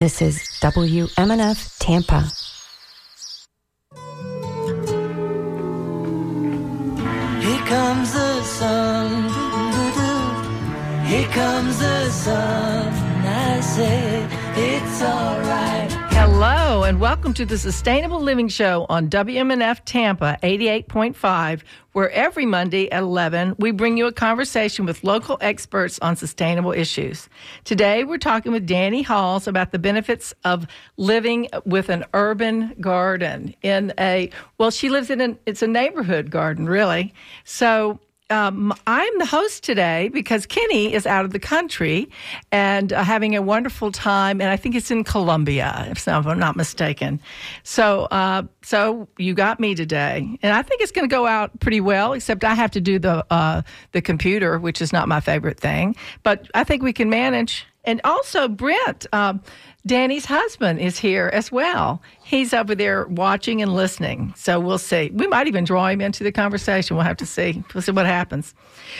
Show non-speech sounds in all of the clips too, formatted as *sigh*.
This is WMNF Tampa. Here comes the sun. Here comes the sun. I say it's alright. Hello, and welcome to the Sustainable Living Show on WMNF Tampa 88.5, where every Monday at 11 we bring you a conversation with local experts on sustainable issues. Today we're talking with Dani Halls about the benefits of living with an urban garden in a, well, she lives in an, it's a neighborhood garden, really. So, um, I'm the host today because Kenny is out of the country and uh, having a wonderful time, and I think it's in Colombia, if, I'm not mistaken. So, uh, so you got me today, and I think it's going to go out pretty well. Except I have to do the uh, the computer, which is not my favorite thing, but I think we can manage. And also, Brent, um, Dani's husband, is here as well. He's over there watching and listening. So we'll see. We might even draw him into the conversation. We'll have to see. We'll see what happens.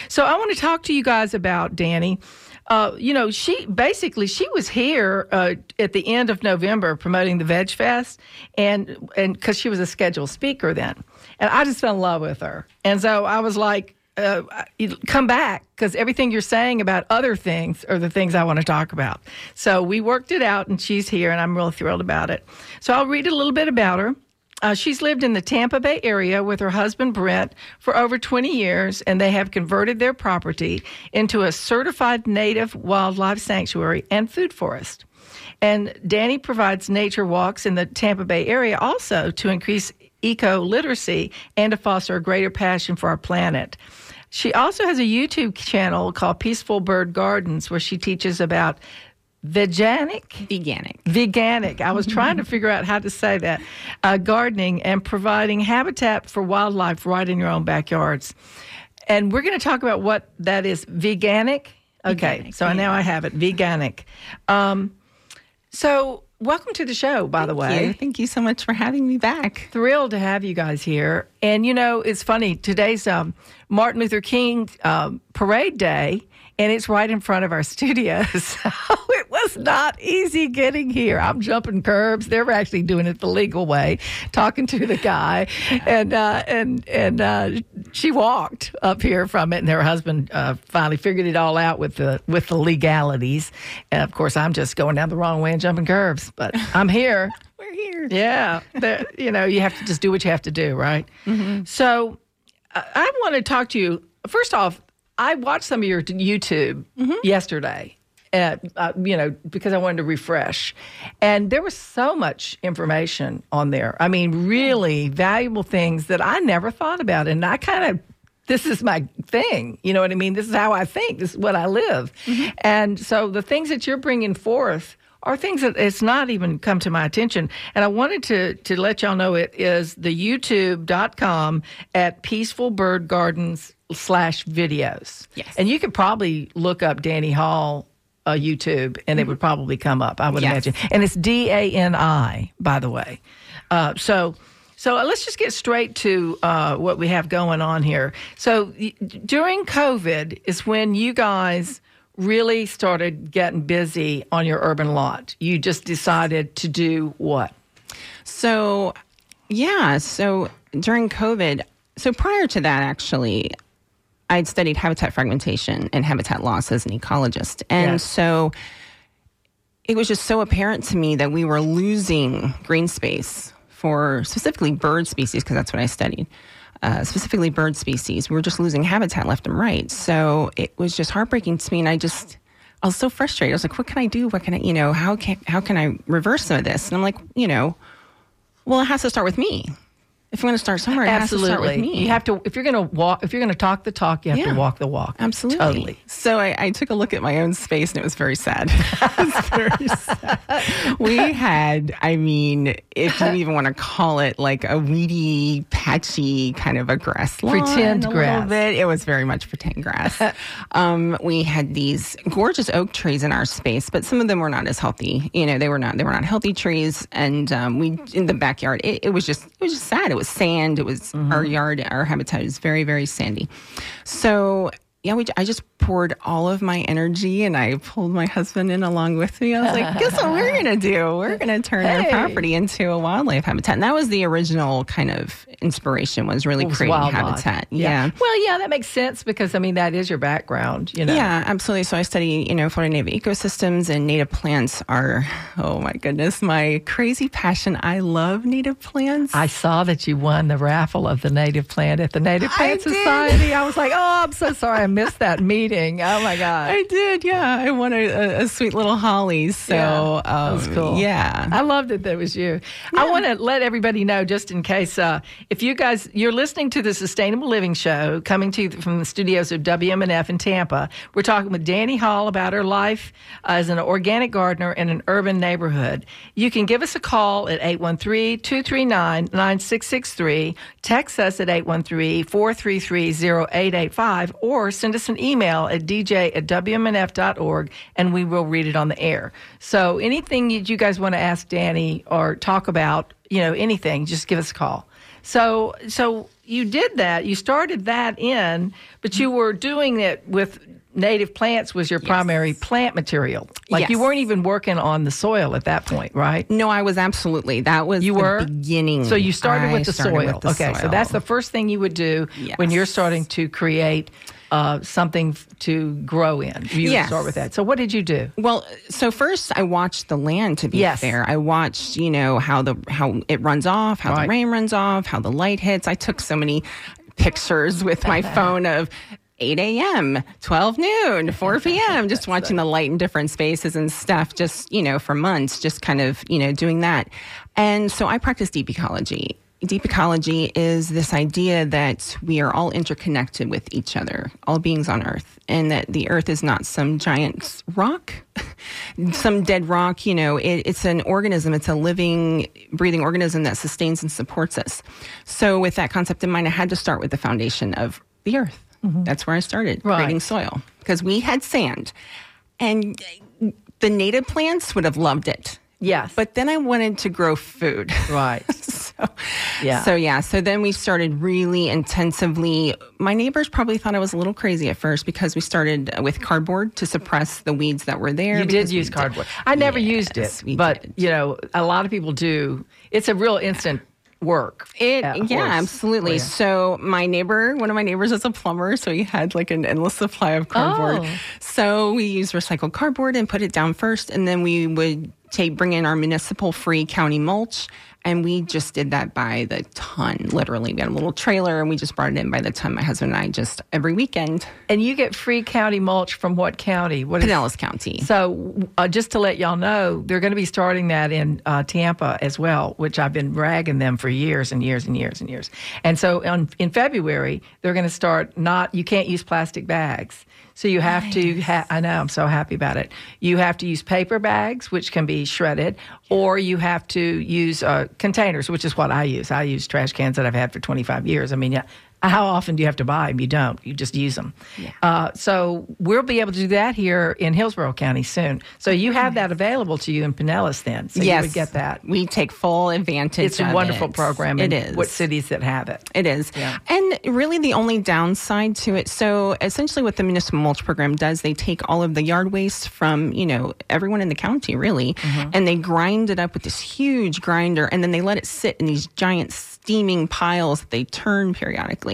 So I want to talk to you guys about Dani. Uh, you know, she basically she was here uh, at the end of November promoting the Veg Fest, and and because she was a scheduled speaker then, and I just fell in love with her, and so I was like, uh, come back because everything you're saying about other things are the things I want to talk about. So we worked it out, and she's here, and I'm really thrilled about it. So I'll read a little bit about her. Uh, she's lived in the Tampa Bay area with her husband Brent for over 20 years, and they have converted their property into a certified native wildlife sanctuary and food forest. And Dani provides nature walks in the Tampa Bay area also to increase eco literacy and to foster a greater passion for our planet. She also has a YouTube channel called Peaceful Bird Gardens where she teaches about veganic Veganic. veganic. I was trying to figure out how to say that. Uh, gardening and providing habitat for wildlife right in your own backyards. And we're going to talk about what that is. Veganic. Okay, Veganic, so now I have it. Veganic. Um, so welcome to the show. By the way, Thank you. Thank you so much for having me back. thrilled to have you guys here. And you know, it's funny. Today's um, Martin Luther King um, Parade Day, and it's right in front of our *laughs* studio. So it was not easy getting here. I'm jumping curbs. They were actually doing it the legal way, talking to the guy, and uh, and and uh, she walked up here from it, and her husband uh, finally figured it all out with the with the legalities. And of course, I'm just going down the wrong way and jumping curbs, but I'm here. *laughs* We're here. Yeah, you know, you have to just do what you have to do, right? So, I, I want to talk to you. First off, I watched some of your YouTube yesterday. At, uh, you know, because I wanted to refresh, and there was so much information on there. I mean, really valuable things that I never thought about, and I kind of this is my thing. You know what I mean? This is how I think. This is what I live. And so the things that you're bringing forth are things that it's not even come to my attention. And I wanted to, to let y'all know it is the youtube.com at Peaceful Bird Gardens slash videos. Yes. And you could probably look up Dani Hall uh, YouTube and it would probably come up, I would Yes. imagine. And it's D A N I, by the way. Uh, so, so let's just get straight to uh, what we have going on here. So y- during COVID is when you guys really started getting busy on your urban lot. You just decided to do what? So, yeah. So during COVID, so prior to that, actually, I'd studied habitat fragmentation and habitat loss as an ecologist. And Yes. so it was just so apparent to me that we were losing green space for specifically bird species, because that's what I studied. Uh, specifically bird species, we were just losing habitat left and right. So it was just heartbreaking to me, and I just, I was so frustrated. I was like, "What can I do? What can I, you know, how can how can I reverse some of this?" And I'm like, you know, well, it has to start with me. If we're going to start somewhere, it has to start with Absolutely. me. You have to if you're going to walk if you're going to talk the talk, you have to walk the walk. Absolutely. Totally. So I, I took a look at my own space and it was very sad. *laughs* it was very *laughs* sad. We had, I mean, if you even want to call it like a weedy, patchy kind of a grass lawn. Pretend a grass. Little bit. It was very much pretend grass. *laughs* um, we had these gorgeous oak trees in our space, but some of them were not as healthy. You know, they were not they were not healthy trees. And um, we in the backyard, it, it was just it was just sad. It was sand. It was our mm-hmm. yard, our habitat is very very sandy. So yeah, we, I just poured all of my energy and I pulled my husband in along with me. I was like, guess what we're going to do? We're going to turn our property into a wildlife habitat. And that was the original kind of inspiration was really was creating habitat. Yeah. Well, yeah, that makes sense because I mean that is your background, you know. Yeah, absolutely. So I study, you know, Florida native ecosystems and native plants are, oh my goodness, my crazy passion. I love native plants. I saw that you won the raffle of the native plant at the Native I Plant did. Society. I was like, oh, I'm so sorry I *laughs* missed that meeting. Oh my God. I did, yeah. I won a, a, a sweet little holly. So, Yeah, that was um, cool. Yeah. I loved it that was you. I want to let everybody know, just in case, uh, if you guys, you're listening to the Sustainable Living Show coming to you from the studios of WMNF in Tampa. We're talking with Dani Hall about her life as an organic gardener in an urban neighborhood. You can give us a call at 813 239 9663, text us at 813 433 0885, or send us an email at dj at wmnf.org and we will read it on the air. So anything that you guys want to ask Danny or talk about, you know, anything, just give us a call. So, so you did that. You started that in, but you were doing it with native plants was your primary plant material. Like you weren't even working on the soil at that point, right? No, I was absolutely. That was You the were beginning. So you started I with the started soil. with the okay, so that's the first thing you would do when you're starting to create uh, something to grow in. You Yes. start with that. So what did you do? Well, so first I watched the land to be Yes. fair. I watched, you know, how the how it runs off, how Right. the rain runs off, how the light hits. I took so many pictures with my *laughs* phone of 8 a.m., 12 noon, 4 *laughs* p.m., just watching the light in different spaces and stuff, just, you know, for months, just kind of, you know, doing that. And so I practice deep ecology. Deep ecology is this idea that we are all interconnected with each other, all beings on Earth, and that the Earth is not some giant rock, *laughs* some dead rock. You know, it, it's an organism, it's a living, breathing organism that sustains and supports us. So, with that concept in mind, I had to start with the foundation of the Earth. Mm-hmm. That's where I started Right. creating soil because we had sand, and the native plants would have loved it. Yes. But then I wanted to grow food. right. *laughs* so, Yeah. So yeah, so then we started really intensively. My neighbors probably thought I was a little crazy at first because we started with cardboard to suppress the weeds that were there. You did use cardboard. I never used it, but did. you know, a lot of people do. It's a real instant work. It, yeah, absolutely. Oh, for you. So my neighbor, one of my neighbors is a plumber, so he had like an endless supply of cardboard. Oh. So we use recycled cardboard and put it down first, and then we would take bring in our municipal free county mulch, and we just did that by the ton. Literally, we had a little trailer, and we just brought it in by the ton. My husband and I just every weekend, And you get free county mulch from what county? What is Pinellas County. So, uh, just to let y'all know, they're going to be starting that in uh, Tampa as well, which I've been ragging them for years and years and years and years. And so, on, in February, they're going to start not, you can't use plastic bags. So, you have to, ha- I know, I'm so happy about it. You have to use paper bags, which can be shredded, or you have to use uh, containers, which is what I use. I use trash cans that I've had for 25 years. I mean, yeah. How often do you have to buy them? You don't. You just use them. Uh, so we'll be able to do that here in Hillsborough County soon. So you have that available to you in Pinellas then. So you would get that. We take full advantage. It's a wonderful it. program. It is. What cities that have it? It is. Yeah. And really, the only downside to it so essentially, what the municipal mulch program does, they take all of the yard waste from, you know, everyone in the county, really, Mm-hmm. and they grind it up with this huge grinder, and then they let it sit in these giant steaming piles that they turn periodically.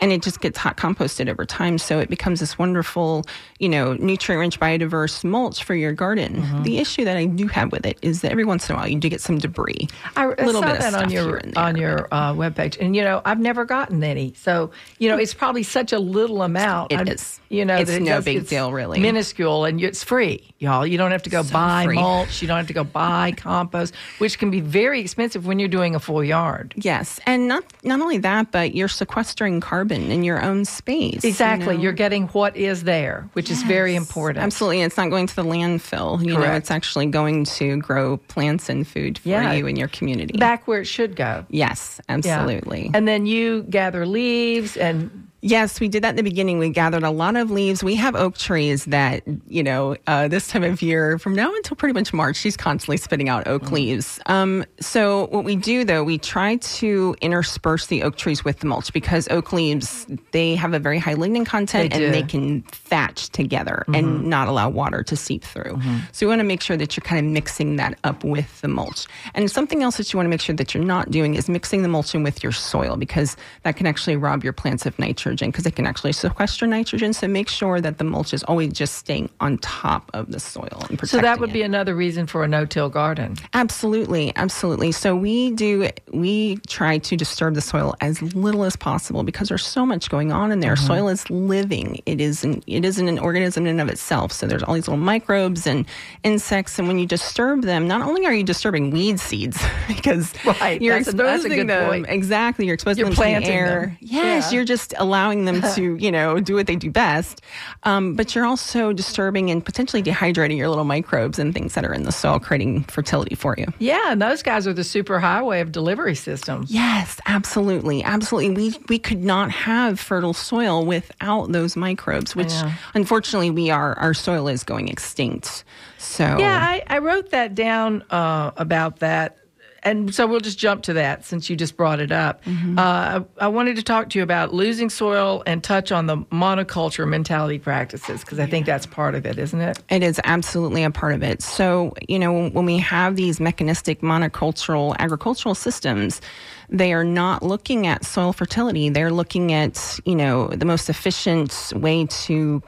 And it just gets hot composted over time. So it becomes this wonderful, you know, nutrient rich, biodiverse mulch for your garden. Mm-hmm. The issue that I do have with it is that every once in a while you do get some debris. I, I saw bit that on your here and on your uh, webpage, and you know I've never gotten any. So you know it's probably such a little amount. It is. You know, It's it no does- big it's deal, really. Minuscule, and it's free, y'all. You don't have to go buy free. mulch. You don't have to go buy compost, which can be very expensive when you're doing a full yard. Yes, and not not only that, but you're sequestering carbon in your own space. you Exactly. know? You're getting what is there, which is very important. Absolutely, it's not going to the landfill. You know, it's actually going to grow plants and food for Yeah. you and your community. Back where it should go. yes, Yeah. absolutely. And then you gather leaves and Yes, we did that in the beginning. We gathered a lot of leaves. We have oak trees that, you know, uh, this time of year, from now until pretty much March, she's constantly spitting out oak leaves. Um, so, what we do though, we try to intersperse the oak trees with the mulch because oak leaves, they have a very high lignin content They and they can thatch together and not allow water to seep through. So, we want to make sure that you're kind of mixing that up with the mulch. And something else that you want to make sure that you're not doing is mixing the mulch in with your soil because that can actually rob your plants of nitrogen because it can actually sequester nitrogen. So make sure that the mulch is always just staying on top of the soil and protecting So that would it. be another reason for a no-till garden. Absolutely, absolutely. So we do we try to disturb the soil as little as possible because there's so much going on in there. Mm-hmm. Soil is living. It isn't it isn't an organism in and of itself. So there's all these little microbes and insects and when you disturb them, not only are you disturbing weed seeds *laughs* because Right, you're that's a- that's a exposing good them point. exactly, you're exposing You're them to the air. them. Yes, Yeah. you're just allowing them to, *laughs* you know, do what they do best. Um, but you're also disturbing and potentially dehydrating your little microbes and things that are in the soil, creating fertility for you. Yeah, and those guys are the super highway of delivery systems. Yes, absolutely, absolutely. We we could not have fertile soil without those microbes, which unfortunately we are. Our soil is going extinct. So Yeah, I, I wrote that down uh, about that. And so we'll just jump to that since you just brought it up. Mm-hmm. Uh, I, I wanted to talk to you about losing soil and touch on the monoculture mentality practices because I think that's part of it, isn't it? It is absolutely a part of it. So, you know, when we have these mechanistic monocultural agricultural systems, they are not looking at soil fertility. They're looking at, you know, the most efficient way to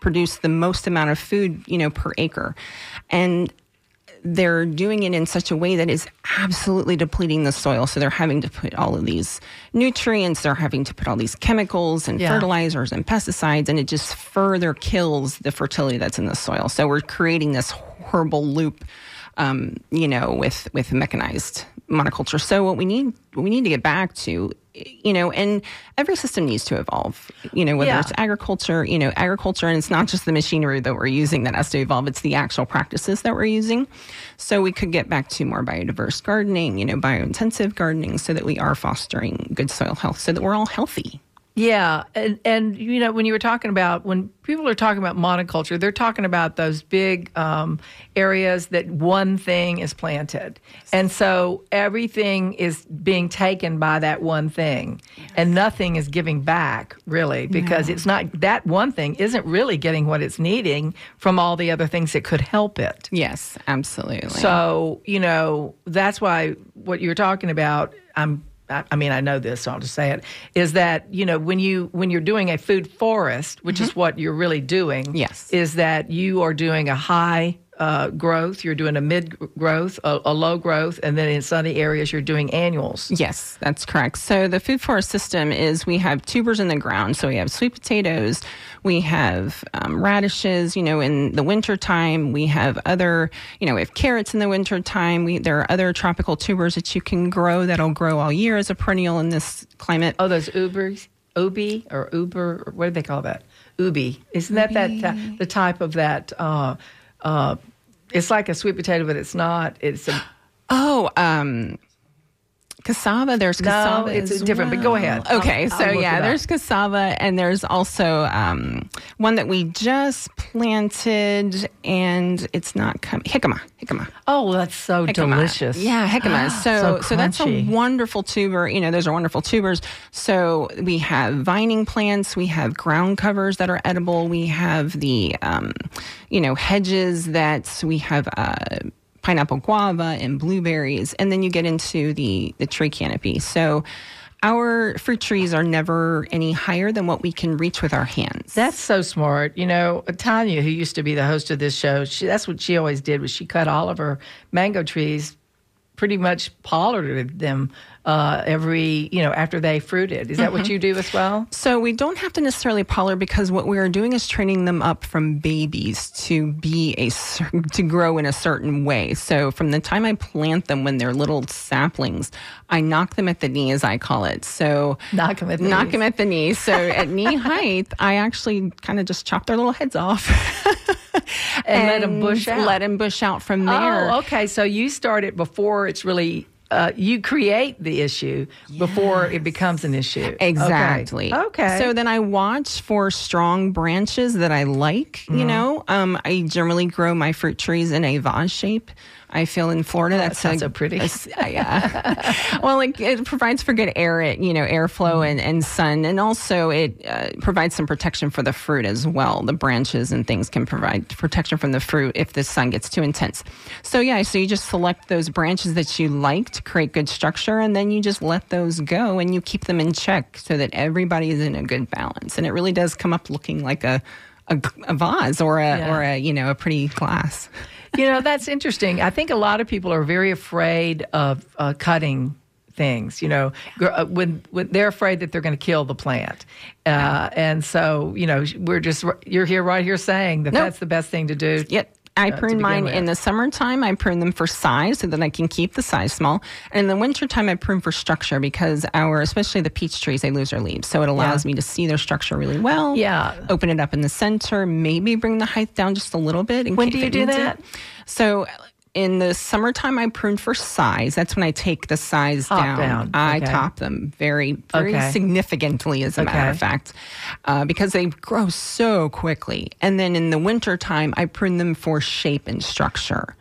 produce the most amount of food, you know, per acre. And they're doing it in such a way that is absolutely depleting the soil. So they're having to put all of these nutrients, they're having to put all these chemicals and Yeah. fertilizers and pesticides, and it just further kills the fertility that's in the soil. So we're creating this horrible loop, um, you know, with with mechanized monoculture. So what we need what we need to get back to, you know, and every system needs to evolve. You know, whether Yeah. it's agriculture, you know, agriculture, and it's not just the machinery that we're using that has to evolve, it's the actual practices that we're using. So we could get back to more biodiverse gardening, you know, biointensive gardening, so that we are fostering good soil health, so that we're all healthy. Yeah, and and you know when you were talking about when people are talking about monoculture, they're talking about those big um, areas that one thing is planted, and so everything is being taken by that one thing, and nothing is giving back really because it's not that one thing isn't really getting what it's needing from all the other things that could help it. Yes, absolutely. So, you know, that's why what you're talking about, I'm I mean, I know this, so I'll just say it. Is that you know when you when you're doing a food forest, which is what you're really doing, Mm-hmm. Yes. is that you are doing a high uh, growth, you're doing a mid growth, a, a low growth, and then in sunny areas you're doing annuals. Yes, that's correct. So the food forest system is we have tubers in the ground. So we have sweet potatoes, we have um, radishes. You know, in the winter time, we have other. You know, we have carrots in the winter time. We there are other tropical tubers that you can grow that'll grow all year as a perennial in this climate. Oh, those ubers, ubi or uber, or what do they call that? Ubi, isn't that that the type of that? Uh, uh, it's like a sweet potato, but it's not. It's a *gasps* Oh, um, cassava. There's No, cassava. it's as different, but go ahead. Okay, I'll- so I'll yeah, there's cassava, and there's also um, one that we just planted, and it's not coming. Jicama, jicama. Oh, that's so Jicama. delicious. Yeah, jicama. so, So so, that's a wonderful tuber. You know, those are wonderful tubers. So we have vining plants, we have ground covers that are edible, we have the, um, you know, hedges that we have. Uh, pineapple guava and blueberries and then you get into the the tree canopy so our fruit trees are never any higher than what we can reach with our hands That's so smart. You know, Tanya, who used to be the host of this show, she, that's what she always did was she cut all of her mango trees, pretty much pollarded them uh, every, you know, after they fruited. Is that what you do as well? So we don't have to necessarily pollard because what we are doing is training them up from babies to be a to grow in a certain way. So from the time I plant them when they're little saplings, I knock them at the knee, as I call it. So Knock 'em at the knock knees. them at the knee. So at knee *laughs* height, I actually kind of just chop their little heads off *laughs* And let 'em bush out. Let them bush out from there. Oh, okay. So you start it before it's really uh, you create the issue before it becomes an issue. Okay. Exactly. Okay. So then I watch for strong branches that I like. Mm-hmm. You know, um, I generally grow my fruit trees in a vase shape. I feel in Florida that's sounds a- so pretty. a s- yeah. *laughs* well, like it provides for good air, you know, airflow and, and sun, and also it uh, provides some protection for the fruit as well. The branches and things can provide protection from the fruit if the sun gets too intense. So yeah, so you just select those branches that you like to create good structure, and then you just let those go, and you keep them in check so that everybody is in a good balance, and it really does come up looking like a. A, a vase or a Yeah. or a you know a pretty glass. You know, that's interesting. I think a lot of people are very afraid of uh, cutting things. You know, uh, when, when they're afraid that they're going to kill the plant, uh, and so you know, we're just you're here right here saying that that's the best thing to do. Yep. I prune mine with. in the summertime. I prune them for size so that I can keep the size small. And in the wintertime, I prune for structure because our, especially the peach trees, they lose their leaves. So it allows Yeah. me to see their structure really well. Yeah. Open it up in the center, maybe bring the height down just a little bit. in When case do you do needs it. that? So in the summertime, I prune for size. That's when I take the size Top down. down. I Okay. top them very, very Okay. significantly, as a matter of fact, uh, because they grow so quickly. And then in the wintertime, I prune them for shape and structure.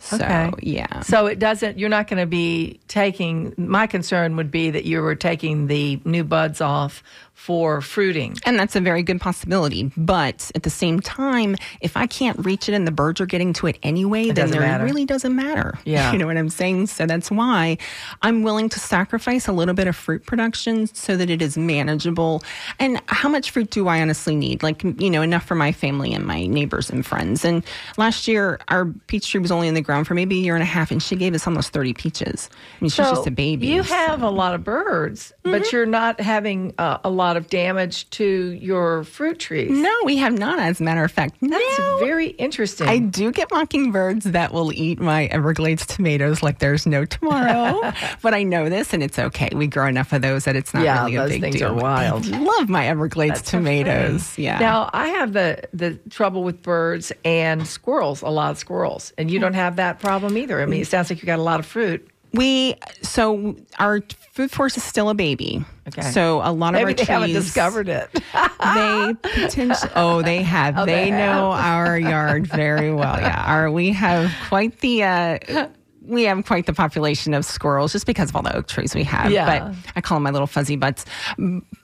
So, Okay. yeah. So it doesn't. You're not going to be taking. My concern would be that you were taking the new buds off for fruiting. And that's a very good possibility. But at the same time, if I can't reach it and the birds are getting to it anyway, then doesn't there matter. really doesn't matter. *laughs* Yeah. You know what I'm saying? So that's why I'm willing to sacrifice a little bit of fruit production so that it is manageable. And how much fruit do I honestly need? Like, you know, enough for my family and my neighbors and friends. And last year, our peach tree was only in the ground for maybe a year and a half, and she gave us almost 30 peaches. I mean, she's just a baby. You so- Mm-hmm. have a lot of birds, but you're not having uh, a lot of damage to your fruit trees. No, we have not, as a matter of fact. That's No. very interesting. I do get mockingbirds that will eat my Everglades tomatoes like there's no tomorrow. *laughs* but I know this and it's okay. We grow enough of those that it's not Yeah, really a big things deal. are wild. They love my Everglades That's tomatoes. Yeah. Now I have the the trouble with birds and squirrels. A lot of squirrels, and you hmm. don't have that problem either. I mean, it sounds like you got a lot of fruit. We so our food forest is still a baby. Okay. So a lot of Maybe our they trees haven't discovered it. *laughs* they potentially oh they have Oh, they, they know our yard very well yeah our we have quite the uh we have quite the population of squirrels just because of all the oak trees we have Yeah. but i call them my little fuzzy butts.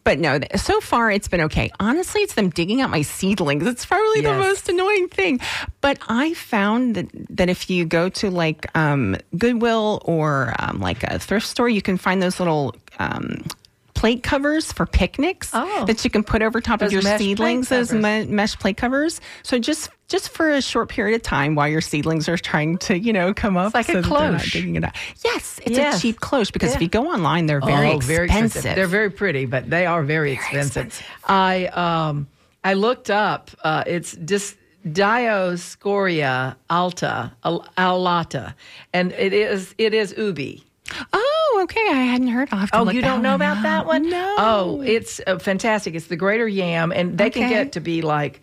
But no so far it's been okay. Honestly it's them digging out my seedlings. It's probably the most annoying thing. But i found that, that if you go to like um, goodwill or um, like a thrift store you can find those little um, plate covers for picnics Oh. that you can put over top Those of your seedlings, those me- mesh plate covers. So just just for a short period of time while your seedlings are trying to, you know, come up. like a so that cloche. digging it out. Yes, it's Yes. a cheap cloche because if you go online, they're very oh, expensive. very expensive. They're very pretty, but they are very, expensive. expensive. I um I looked up. Uh, it's dis, Dioscorea alta al- alata, and it is it is ubi. Oh, okay. I hadn't heard. I'll have to Oh, you don't know about up. that one? No. Oh, it's uh, fantastic. It's the greater yam, and they can get to be like,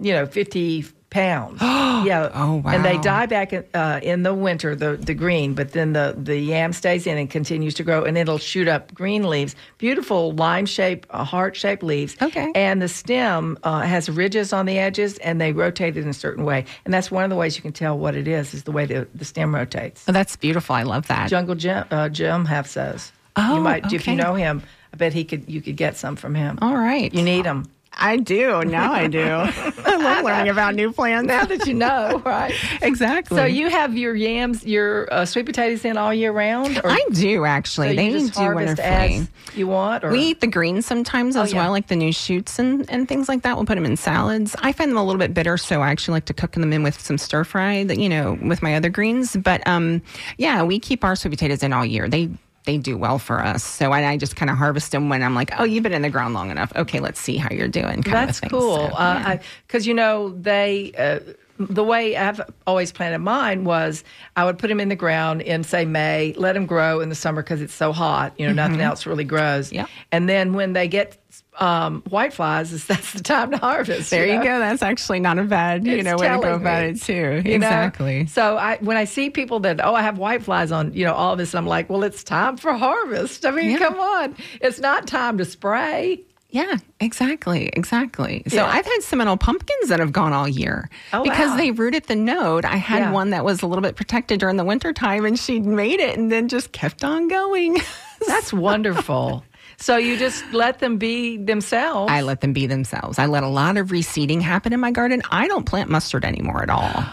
you know, 50 pounds. *gasps* yeah. Oh, wow. And they die back in, uh, in the winter, the, the green, but then the, the yam stays in and continues to grow, and it'll shoot up green leaves. Beautiful lime shaped, uh, heart shaped leaves. Okay. And the stem uh, has ridges on the edges, and they rotate it in a certain way. And that's one of the ways you can tell what it is, is the way the, the stem rotates. Oh, that's beautiful. I love that. Jungle Jim, uh, Jim has those. Oh, you might if you know him. I bet he could. You could get some from him. All right. You need them I do. Now I do. *laughs* I love learning about new plants. now that you know, *laughs* right? exactly. So you have your yams, your uh, sweet potatoes in all year round, or I do actually. so they just do wonderfully. as you want, or We eat the greens sometimes as Oh, yeah. well, like the new shoots and, and things like that. We'll put them in salads. I find them a little bit bitter, so I actually like to cook them in with some stir fry, that you know, with my other greens. But um, yeah, we keep our sweet potatoes in all year. They they do well for us. So I, I just kind of harvest them when I'm like, oh, you've been in the ground long enough. Okay, let's see how you're doing. kind of That's cool. So, yeah. Because you know they. Uh, the way I've always planted mine was I would put them in the ground in say May, let them grow in the summer because it's so hot. You know, nothing else really grows. Mm-hmm. Yeah. And then when they get um, white flies, is *laughs* that's the time to harvest. There you know? go. That's actually not a bad, you It's know, way to go about me, it too. you know? exactly. So I, when I see people that oh I have white flies on you know all of this, I'm like, well, it's time for harvest. I mean, Yeah. come on, it's not time to spray. Yeah, exactly, exactly. So Yeah. I've had Seminole pumpkins that have gone all year Oh, because wow. they rooted the node. I had Yeah. one that was a little bit protected during the winter time, and she made it, and then just kept on going. *laughs* That's wonderful. So you just let them be themselves. I let them be themselves. I let a lot of reseeding happen in my garden. I don't plant mustard anymore at all.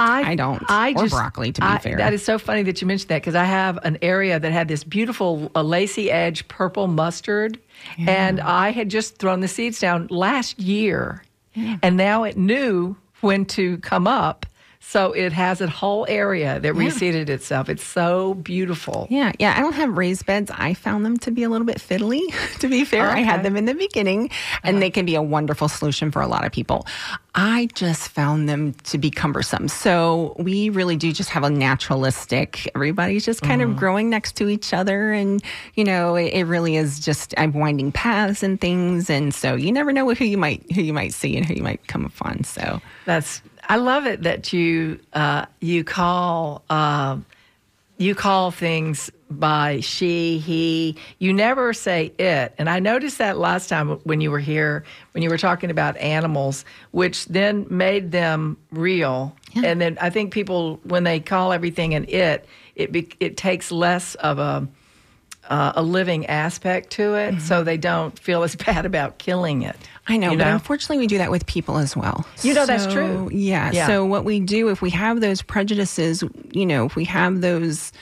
I don't. I Or broccoli, to be I- fair. That is so funny that you mentioned that because I have an area that had this beautiful uh, lacy edge purple mustard, and I had just thrown the seeds down last year, and now it knew when to come up. So it has a whole area that reseeded itself. It's so beautiful. Yeah, yeah. I don't have raised beds. I found them to be a little bit fiddly, *laughs* to be fair. I had them in the beginning, and uh-huh. they can be a wonderful solution for a lot of people. I just found them to be cumbersome. So we really do just have a naturalistic, everybody's just kind of growing next to each other. And, you know, it, it really is just, I'm winding paths and things. And so you never know who you might, who you might see and who you might come upon. So That's I love it that you uh, you call um you call things by she he. You never say it, and I noticed that last time when you were here when you were talking about animals, which then made them real. And then I think people when they call everything an it, it be, it takes less of a uh, a living aspect to it, so they don't feel as *laughs* bad about killing it. I know, You but unfortunately, we do that with people as well. You know, that's true. Yeah, Yeah. So, what we do if we have those prejudices, you know, if we have those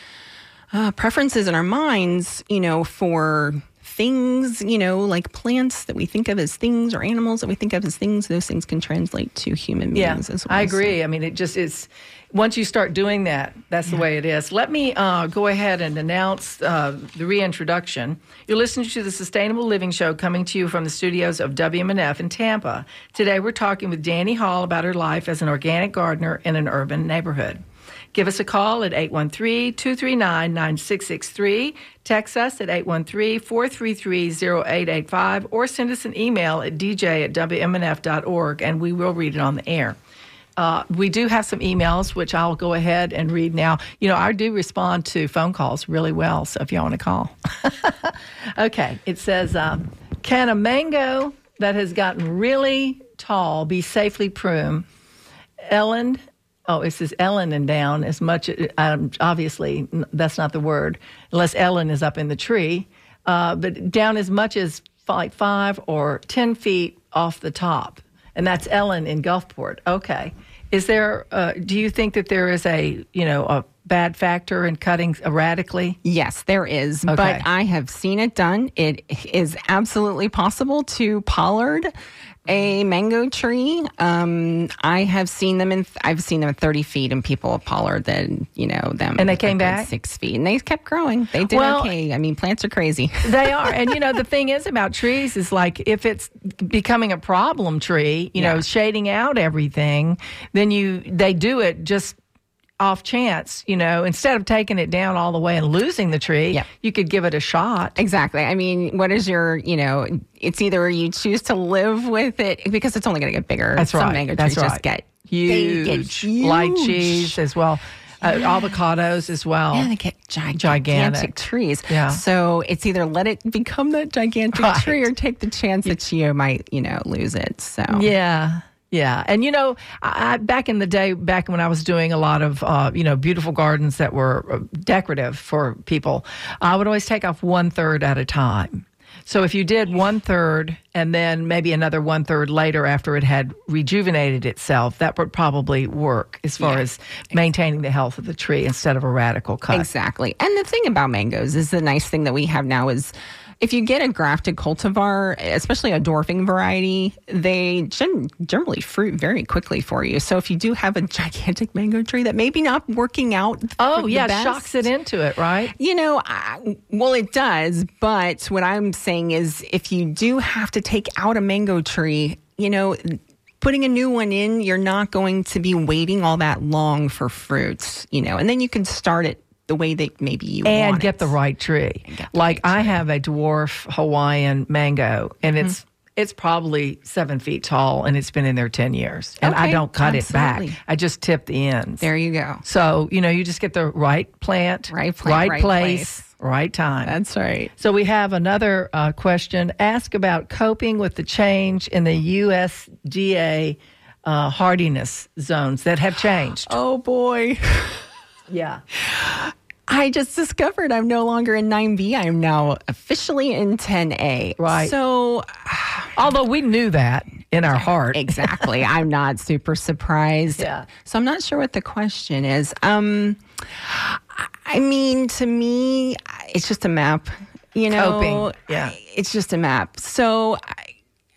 uh, preferences in our minds, you know, for things, you know, like plants that we think of as things or animals that we think of as things, those things can translate to human beings as well. I So- agree. I mean, it just is. Once you start doing that, that's the way it is. Let me uh, go ahead and announce uh, the reintroduction. You're listening to the Sustainable Living Show coming to you from the studios of WMNF in Tampa. Today, we're talking with Dani Hall about her life as an organic gardener in an urban neighborhood. Give us a call at 813 239 9663. Text us at 813 433 0885 or send us an email at dj at wmnf.org and we will read it on the air. Uh, we do have some emails, which I'll go ahead and read now. You know, I do respond to phone calls really well, so if y'all want to call. *laughs* okay, it says, um, Can a mango that has gotten really tall be safely pruned? Ellen, oh, it says Ellen and down as much, um, obviously, that's not the word, unless Ellen is up in the tree, uh, but down as much as like five or 10 feet off the top. And that's Ellen in Gulfport. Okay. Is there, uh, do you think that there is a, you know, a bad factor in cutting erratically? Yes, there is. Okay. But I have seen it done. It is absolutely possible to pollard a mango tree. Um, I have seen them in, I've seen them at 30 feet and people have pollard then, you know, them. And they came back? Six feet and they kept growing. They did Well- okay. I mean, plants are crazy. *laughs* They are. And, you know, the thing is about trees is like if it's becoming a problem tree, you know, shading out everything, then you, they do it just off chance, you know, instead of taking it down all the way and losing the tree, Yeah. you could give it a shot. Exactly. I mean, what is your, you know, it's either you choose to live with it because it's only going to get bigger. That's Some right. mango That's trees right. just get they get Huge. Lychees as well. Uh, avocados as well. Yeah, they get Gigantic. gigantic trees. Yeah. So it's either let it become that gigantic Right. tree or take the chance that you might, you know, lose it. So Yeah. Yeah, and you know, I, back in the day, back when I was doing a lot of uh, you know beautiful gardens that were uh, decorative for people, I would always take off one third at a time. So if you did one third and then maybe another one third later after it had rejuvenated itself, that would probably work as far Yeah. as maintaining the health of the tree instead of a radical cut. Exactly. And the thing about mangoes is the nice thing that we have now is if you get a grafted cultivar, especially a dwarfing variety, they gen- generally fruit very quickly for you. So if you do have a *laughs* gigantic mango tree that maybe not working out, Oh the yeah, best, shocks it into it, right? You know, I, well, it does. But what I'm saying is, if you do have to take out a mango tree, you know, putting a new one in, you're not going to be waiting all that long for fruits, you know, and then you can start it the way that maybe you and get it. the right tree. the Like right I have a dwarf Hawaiian mango, and it's it's probably seven feet tall, and it's been in there ten years, and I don't cut it back. I just tip the ends. There you go. So you know, you just get the right plant, Right plant, right place, place. right time. That's right. So we have another uh, question. Ask about coping with the change in the USDA uh, hardiness zones that have changed. Oh boy. *laughs* Yeah. I just discovered I'm no longer in 9B. I am now officially in 10A. Right. So, *sighs* Although we knew that in our heart. *laughs* exactly. I'm not super surprised. Yeah. So, I'm not sure what the question is. Um, I mean, to me, it's just a map. You know, Coping, yeah. it's just a map. So, I,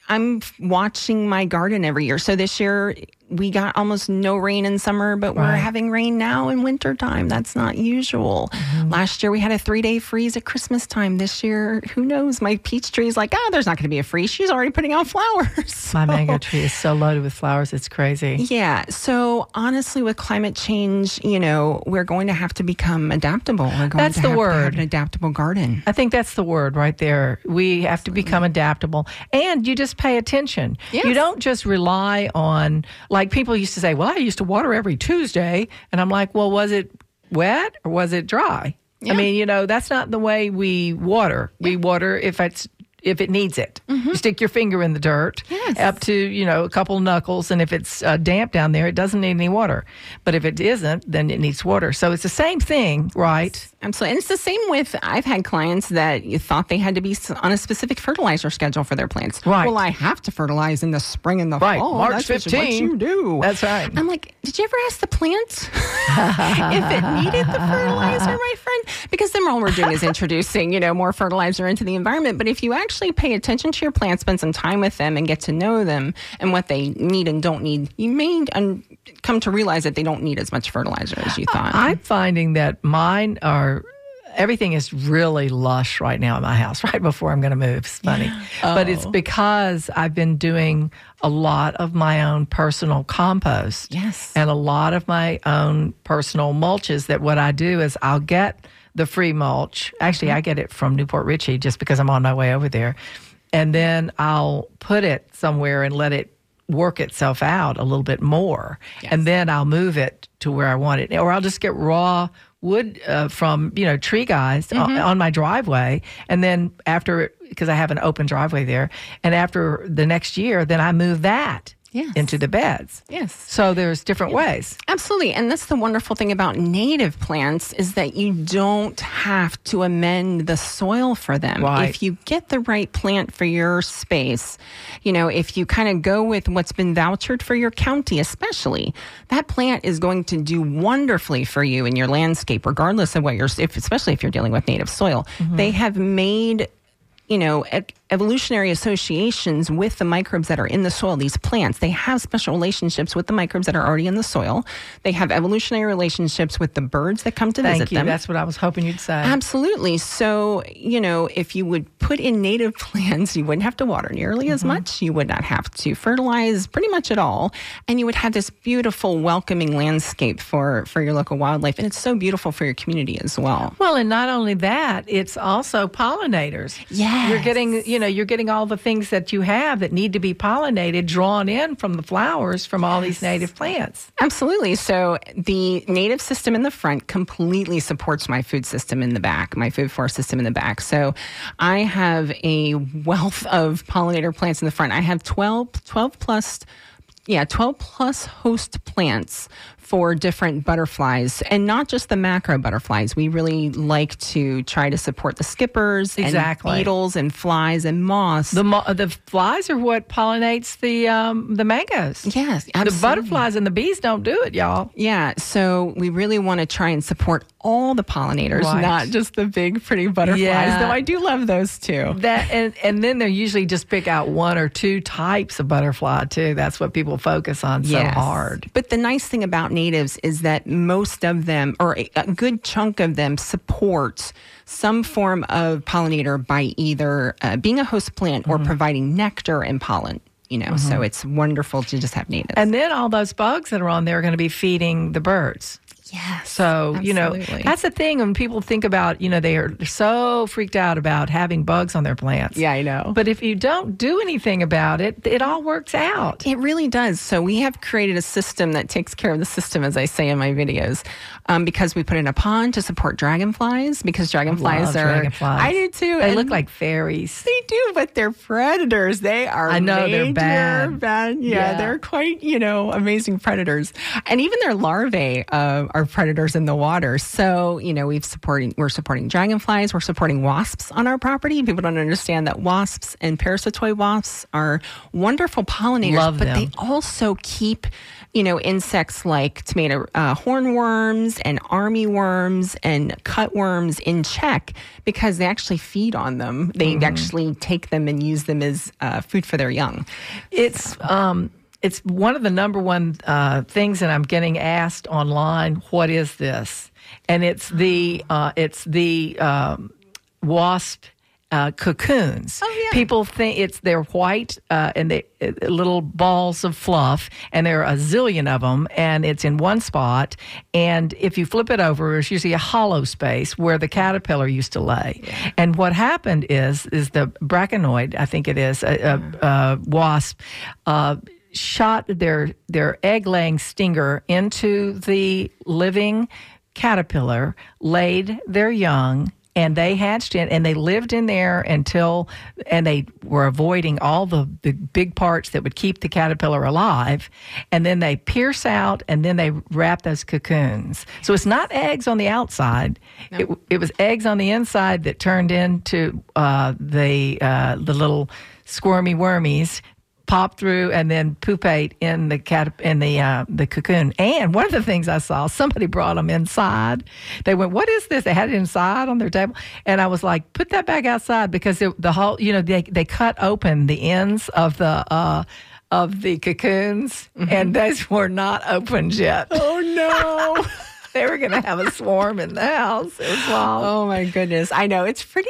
I'm watching my garden every year. So this year we got almost no rain in summer, but we're Right. having rain now in wintertime. That's not usual. Mm-hmm. Last year we had a three day freeze at Christmas time. This year, who knows? My peach tree is like, oh, there's not going to be a freeze. She's already putting out *laughs* flowers. My mango tree is so loaded with flowers, it's crazy. Yeah. So honestly, with climate change, you know, we're going to have to become adaptable. We're going That's to the have to have word. an adaptable garden. I think that's the word right there. We have to become adaptable and you just pay attention. Yes. You don't just rely on, like people used to say, well, I used to water every Tuesday. And I'm like, well, was it wet or was it dry? I mean, you know, that's not the way we water. We water if it's if it needs it. You stick your finger in the dirt Yes. up to, you know, a couple knuckles. And if it's uh, damp down there, it doesn't need any water. But if it isn't, then it needs water. So it's the same thing, right? Absolutely. And it's the same with I've had clients that you thought they had to be on a specific fertilizer schedule for their plants. Right. Well, I have to fertilize in the spring and the Right. fall. March That's just 15. what you do. That's right. I'm like, did you ever ask the plant *laughs* if it needed the fertilizer, my friend? Because then all we're doing is introducing, you know, more fertilizer into the environment. But if you actually pay attention to your plants, spend some time with them, and get to know them and what they need and don't need, you may un- come to realize that they don't need as much fertilizer as you thought. I'm finding that mine are everything is really lush right now in my house *laughs* right before I'm going to move. It's funny. *gasps* But it's Oh. because I've been doing a lot of my own personal compost. Yes. And a lot of my own personal mulches that what I do is I'll get the free mulch. Actually, I mm-hmm. get it from New Port Richey just because I'm on my way over there. And then I'll put it somewhere and let it work itself out a little bit more. And then I'll move it to where I want it. Or I'll just get raw wood uh, from, you know, tree guys on, on my driveway. And then after, because I have an open driveway there, and after the next year, then I move that Yes. into the beds. Yes. So there's different ways. Absolutely. And that's the wonderful thing about native plants is that you don't have to amend the soil for them. Right. If you get the right plant for your space, you know, if you kind of go with what's been vouchered for your county, especially, that plant is going to do wonderfully for you in your landscape, regardless of what you're, if, especially if you're dealing with native soil. Mm-hmm. They have made you know, evolutionary associations with the microbes that are in the soil. These plants, they have special relationships with the microbes that are already in the soil. They have evolutionary relationships with the birds that come to Thank visit you. them. That's what I was hoping you'd say. Absolutely. So, you know, if you would put in native *laughs* plants, you wouldn't have to water nearly as mm-hmm. much. You would not have to fertilize pretty much at all. And you would have this beautiful, welcoming landscape for, for your local wildlife. And it's so beautiful for your community as well. Well, and not only that, it's also pollinators. Yes. You're getting, you know, you're getting all the things that you have that need to be pollinated, drawn in from the flowers from all these native plants. Absolutely. So the native system in the front completely supports my food system in the back, my food forest system in the back. So I have a wealth of pollinator plants in the front. I have 12, 12 plus, yeah, 12 plus host plants for different butterflies and not just the macro butterflies. We really like to try to support the skippers Exactly. and beetles and flies and moths. The mo- the flies are what pollinates the um, the mangoes. yes, The butterflies and the bees don't do it, y'all. Yeah, so we really want to try and support all the pollinators, Right. not just the big pretty butterflies. Yeah. Though I do love those too. That and and then they usually just pick out one or two types of butterfly too. That's what people focus on so Yes. hard. But the nice thing about natives is that most of them, or a, a good chunk of them, support some form of pollinator by either uh, being a host plant Mm-hmm. or providing nectar and pollen. you know. So it's wonderful to just have natives. And then all those bugs that are on there are going to be feeding the birds. Yes, So, you know, that's the thing when people think about, you know, they are so freaked out about having bugs on their plants. yeah, I know. But if you don't do anything about it, it all works out. It really does. So we have created a system that takes care of the system, as I say in my videos, um, because we put in a pond to support dragonflies. Because dragonflies Love are, dragonflies. I do too. They look like fairies. they do, but they're predators. They are. I know, they're bad. bad. Yeah, Yeah. they're quite you know amazing predators, and even their larvae uh, are predators in the water. So you know we've supporting we're supporting dragonflies. We're supporting wasps on our property. People don't understand that wasps and parasitoid wasps are wonderful pollinators, Love but them. they also keep you know insects like tomato uh, hornworms and army worms and cutworms in check because they actually feed on them they Mm-hmm. actually take them and use them as uh, food for their young It's um it's one of the number one uh, things that I'm getting asked online. What is this? And it's the uh, it's the um, wasp. Uh, cocoons. Oh, yeah. People think it's they're white uh, and they uh, little balls of fluff, and there are a zillion of them, and it's in one spot. And if you flip it over, there's usually a hollow space where the caterpillar used to lay. Yeah. And what happened is is the braconid, I think it is a, a, a wasp. Shot their their egg laying stinger into the living caterpillar, laid their young, and they hatched in and they lived in there until and they were avoiding all the, the big parts that would keep the caterpillar alive and then they pierce out and then they wrap those cocoons. So it's not eggs on the outside. It, it was eggs on the inside that turned into uh, the uh, the little squirmy wormies pop through and then pupate in the cat in the uh, the cocoon. And one of the things I saw, somebody brought them inside. They went, "What is this?" They had it inside on their table, and I was like, "Put that back outside," because it, the whole, you know, they they cut open the ends of the. Uh, of the cocoons, and those *laughs* were not opened yet. oh no *laughs* they were going to have a swarm in the house. It was wild. oh my goodness i know it's pretty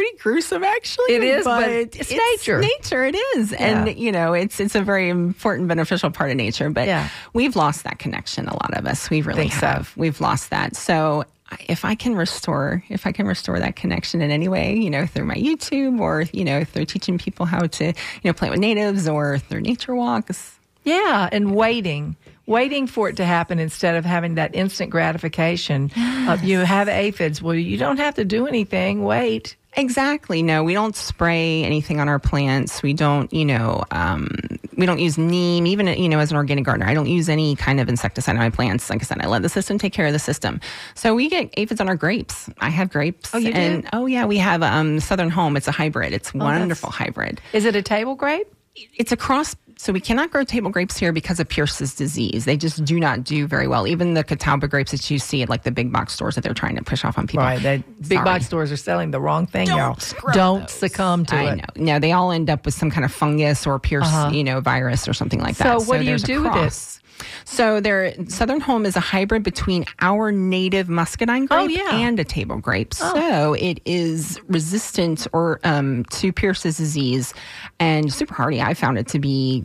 pretty gruesome actually It is, but it's nature. nature it is Yeah. and you know it's it's a very important beneficial part of nature but Yeah. we've lost that connection a lot of us we really Think so. have we've lost that so if I can restore, if I can restore that connection in any way, you know, through my YouTube or you know, through teaching people how to, you know, plant with natives or through nature walks, Yeah, and waiting, waiting for it to happen instead of having that instant gratification. Of you have aphids. Well, you don't have to do anything. Wait. Exactly. No, we don't spray anything on our plants. We don't, you know, um, we don't use neem. Even, you know, as an organic gardener, I don't use any kind of insecticide on my plants. Like I said, I let the system take care of the system. So we get aphids on our grapes. I have grapes. Oh, you do? Oh, yeah. We have um, Southern Home. It's a hybrid. It's wonderful hybrid. Is it a table grape? It's a cross. So we cannot grow table grapes here because of Pierce's disease. They just do not do very well. Even the Catawba grapes that you see at like the big box stores that they're trying to push off on people. Right. They, big Sorry. box stores are selling the wrong thing, Don't y'all. Don't those. succumb to I it. I know. No, they all end up with some kind of fungus or pierce, uh-huh. you know, virus or something like that. So what do you do with it? So their Southern Home is a hybrid between our native muscadine grape Oh, yeah. and a table grape. So it is resistant or um, to Pierce's disease and super hardy. I found it to be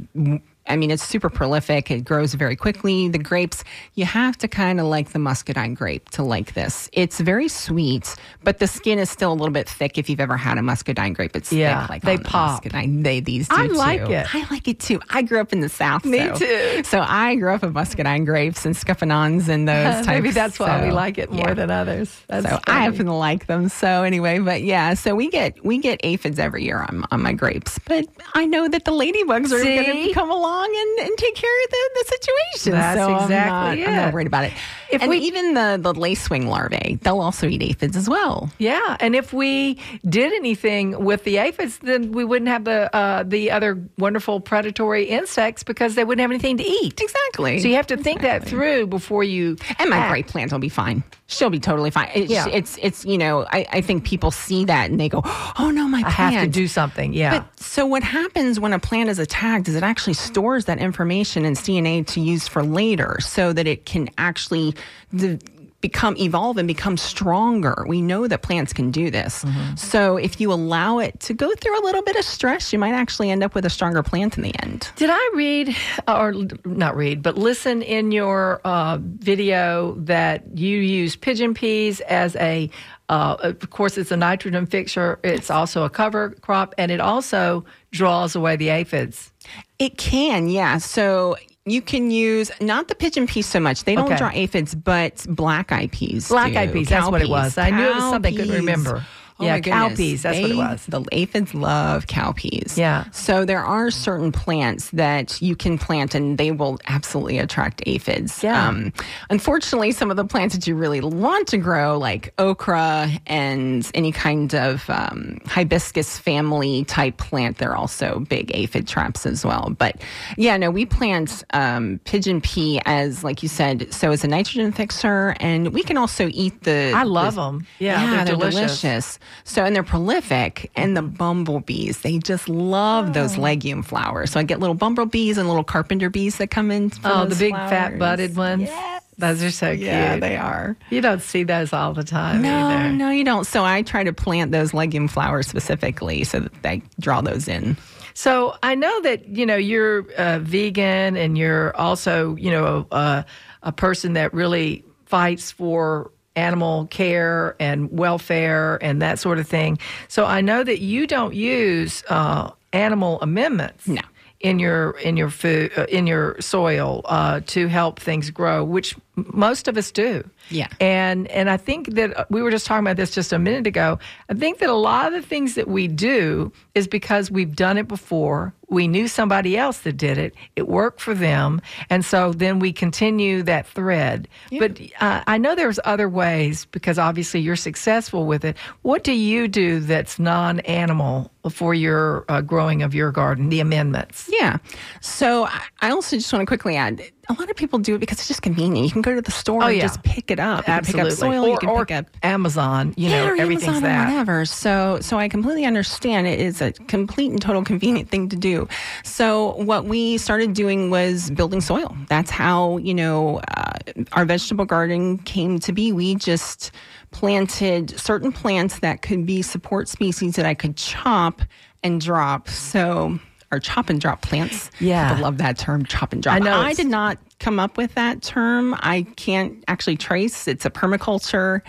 I mean, it's super prolific. It grows very quickly. The grapes, you have to kind of like the muscadine grape to like this. It's very sweet, but the skin is still a little bit thick. If you've ever had a muscadine grape, it's Yeah, thick. Like they the pop. Muscadine. They these do I like too. it. I like it too. I grew up in the south. Me so- too. So I grew up with muscadine grapes and scuppernongs and those *laughs* types. Maybe that's why we like it more yeah. than others. That's So I funny. happen to like them. So anyway, but yeah, so we get we get aphids every year on, on my grapes. But I know that the ladybugs are going to come along and, and take care of the, the situation. That's so I'm exactly not, I'm not worried about it. If and we- even the the lacewing larvae, they'll also eat aphids as well. Yeah, and if we did anything with the aphids, then we wouldn't have the uh, the other wonderful predatory insects because they wouldn't have anything to eat. Exactly. So you have to think that through before you. And my act. grape plant will be fine. She'll be totally fine. It's, Yeah. it's, it's, you know, I, I think people see that and they go, oh no, my I plant. have to do something. Yeah. But so what happens when a plant is attacked is it actually stores that information in DNA to use for later so that it can actually the, become evolve and become stronger. We know that plants can do this. Mm-hmm. So if you allow it to go through a little bit of stress, you might actually end up with a stronger plant in the end. Did I read, or not read, but listen in your uh, video that you use pigeon peas as a, uh, of course, it's a nitrogen fixture. It's also a cover crop, and it also draws away the aphids. It can, yeah. So you can use not the pigeon peas so much. They don't Okay. draw aphids, but black eyed peas. Black eyed peas, that's Cow what it peas. was. I knew it was Cow something I couldn't remember. Oh Yeah, my cow goodness. peas, that's what it was. The aphids love cowpeas. Yeah. So there are certain plants that you can plant and they will absolutely attract aphids. Yeah. Um, unfortunately, some of the plants that you really want to grow, like okra and any kind of um, hibiscus family type plant, they're also big aphid traps as well. But yeah, no, we plant um, pigeon pea as, like you said, so as a nitrogen fixer, and we can also eat the. I love the- them. Yeah, they're delicious. delicious. So, and they're prolific. And the bumblebees, they just love Oh. those legume flowers. So I get little bumblebees and little carpenter bees that come in. Oh, the big flowers. fat butted ones. Yes. Those are so cute. Yeah, they are. You don't see those all the time No, either. no, you don't. So I try to plant those legume flowers specifically so that they draw those in. So I know that you know you're uh, vegan and you're also you know a, a person that really fights for animal care and welfare and that sort of thing. So I know that you don't use uh, animal amendments. No. In your in your food uh, in your soil uh, to help things grow, which most of us do. Yeah. And and I think that uh, we were just talking about this just a minute ago. I think that a lot of the things that we do is because we've done it before. We knew somebody else that did it. It worked for them, and so then we continue that thread. But uh, I know there's other ways because obviously you're successful with it. What do you do that's non-animal for your uh, growing of your garden? The amendments. Yeah. So I- I also just want to quickly add a lot of people do it because it's just convenient. You can go to the store Oh, and yeah. just pick it up. You Absolutely. can pick up soil, or, you can or pick up Amazon. You know, or everything's Amazon that. whatever. So, so I completely understand it is a complete and total convenient thing to do. So, what we started doing was building soil. That's how you know uh, our vegetable garden came to be. We just planted certain plants that could be support species that I could chop and drop. So. Or chop and drop plants. Yeah. I love that term, chop and drop. I know I did not come up with that term. I can't actually trace. It's a permaculture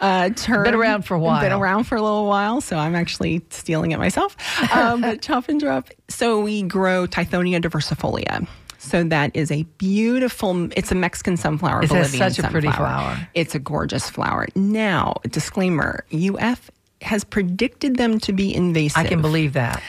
uh, term. Been around for a while. Been around for a little while, so I'm actually stealing it myself. Um, but *laughs* chop and drop. So we grow Tithonia diversifolia. So that is a beautiful. It's a Mexican sunflower. It's Bolivian such a pretty flower. It's a gorgeous flower. Now, disclaimer: UF has predicted them to be invasive. I can believe that.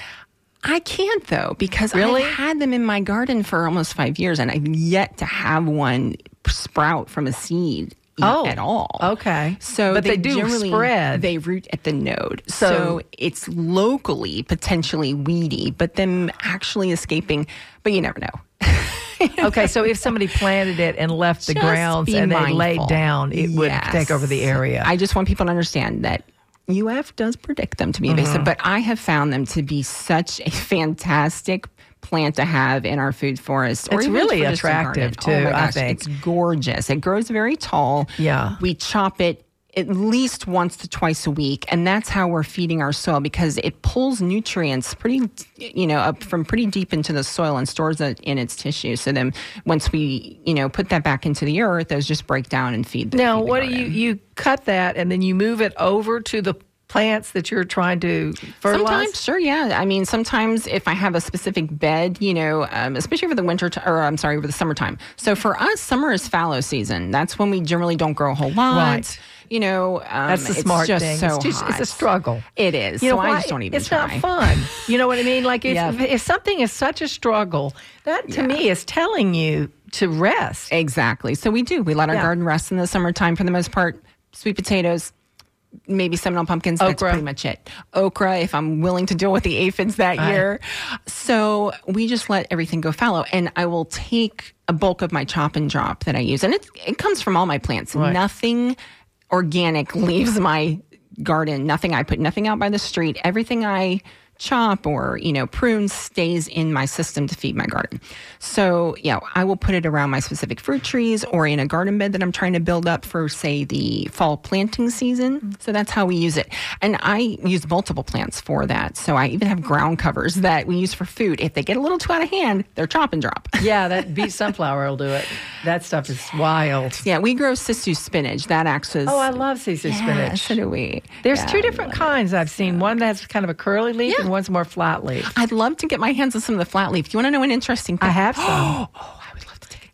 I can't though because Really? I've had them in my garden for almost five years, and I've yet to have one sprout from a seed Oh, at all. okay. so But they do generally- spread. They root at the node, So- so, it's locally potentially weedy, but them actually escaping. But you never know. *laughs* Okay, so if somebody planted it and left the Just grounds and they mindful. laid down, it would take over the area. I just want people to understand that UF does predict them to be Mm-hmm. invasive, but I have found them to be such a fantastic plant to have in our food forest. or It's really for just a attractive, too, Oh my I think. It's gorgeous. It grows very tall. Yeah. We chop it at least once to twice a week and that's how we're feeding our soil because it pulls nutrients pretty you know up from pretty deep into the soil and stores it in its tissue so then once we you know put that back into the earth those just break down and feed the now, feed the what do you you cut that and then you move it over to the plants that you're trying to fertilize? Sometimes, sure, yeah. I mean, sometimes if I have a specific bed, you know, um, especially over the winter, t- or I'm sorry, over the summertime. So for us, summer is fallow season. That's when we generally don't grow a whole lot. Right. You know, um, That's the it's smart just thing. So it's, just, it's a struggle. It is. You know so I just don't even It's try. not fun. You know what I mean? Like if, *laughs* Yeah. if, if something is such a struggle, that to Yeah. me is telling you to rest. Exactly. So we do. We let our Yeah. garden rest in the summertime for the most part. Sweet potatoes, maybe Seminole pumpkins. That's Okra. pretty much it. Okra, if I'm willing to deal with the aphids that Right. year. So we just let everything go fallow. And I will take a bulk of my chop and drop that I use. And it, it comes from all my plants. Right. Nothing organic leaves my garden. Nothing I put nothing out by the street. Everything I chop or you know prune stays in my system to feed my garden. So yeah, I will put it around my specific fruit trees or in a garden bed that I'm trying to build up for say the fall planting season. So that's how we use it. And I use multiple plants for that. So I even have ground covers that we use for food. If they get a little too out of hand, they're chop and drop. Yeah, that beet sunflower will do it. That stuff is wild. yeah, we grow sissoo spinach. That acts as Oh, I love sissoo yeah, spinach. So do we. There's Yeah, two different love it. kinds I've seen. One that's kind of a curly leaf Yeah. and one's more flat leaf. I'd love to get my hands on some of the flat leaf. Do you want to know an interesting thing? I have *gasps* some. Oh,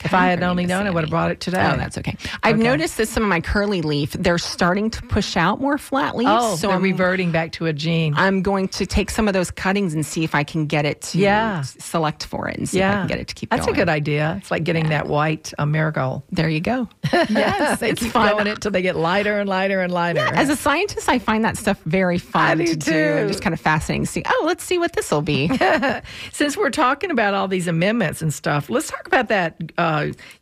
if I had only known, I would have brought it today. Oh, that's okay. I've Okay. noticed that some of my curly leaf, they're starting to push out more flat leaves. Oh, so they're I'm, reverting back to a gene. I'm going to take some of those cuttings and see if I can get it to Yeah. select for it and see if I yeah, can get it to keep That's going. a good idea. It's like getting that white uh, marigold. There you go. *laughs* Yes, They it's keep fun. going it till they get lighter and lighter and lighter. As a scientist, I find that stuff very fun do to do. too. Just kind of fascinating to see. Oh, let's see what this will be. *laughs* Since we're talking about all these amendments and stuff, let's talk about that. Uh,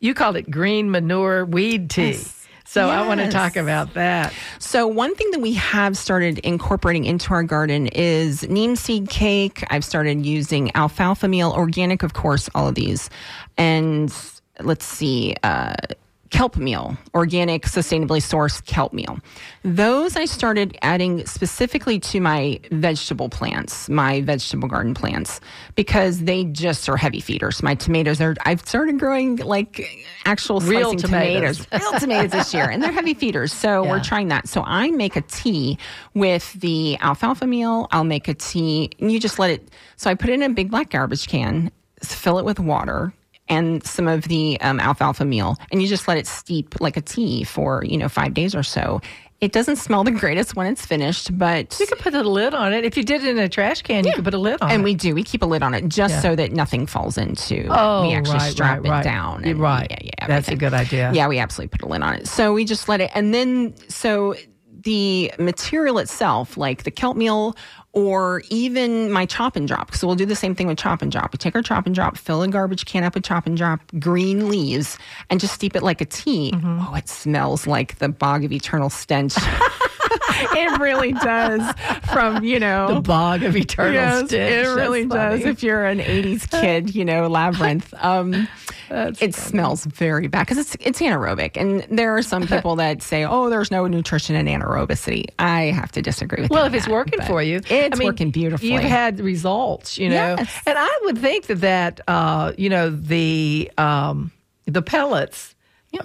you called it green manure weed tea. So I want to talk about that. So one thing that we have started incorporating into our garden is neem seed cake. I've started using alfalfa meal, organic, of course, all of these, and let's see. Uh, kelp meal, organic, sustainably sourced kelp meal. Those I started adding specifically to my vegetable plants, my vegetable garden plants, because they just are heavy feeders. My tomatoes are, I've started growing like actual Real tomatoes. tomatoes, real tomatoes this year, and they're heavy *laughs* feeders. So we're trying that. So I make a tea with the alfalfa meal. I'll make a tea, and you just let it. So I put it in a big black garbage can, fill it with water and some of the um, alfalfa meal, and you just let it steep like a tea for you know five days or so. It doesn't smell the greatest when it's finished, but You could put a lid on it. If you did it in a trash can, you could put a lid on and it. And we do. We keep a lid on it just Yeah. so that nothing falls into. Oh, we actually right, strap right, it right. down. And- right. Yeah, yeah, That's a good idea. Yeah, we absolutely put a lid on it. So we just let it, and then so the material itself, like the kelp meal or even my chop and drop. So we'll do the same thing with chop and drop. We take our chop and drop, fill a garbage can up with chop and drop green leaves, and just steep it like a tea. Mm-hmm. Oh, it smells like the bog of eternal stench. *laughs* it really does. From you know the bog of eternal Yes, stench. it That's really does. funny. If you're an '80s kid, you know, labyrinth. Um, it smells very bad because it's it's anaerobic, and there are some *laughs* people that say, "Oh, there's no nutrition in anaerobicity." I have to disagree with. That. Well, if it's that, working for you, it's I mean, working beautifully. You've had results, you know, Yes. and I would think that that uh, you know the um, the pellets. Yeah.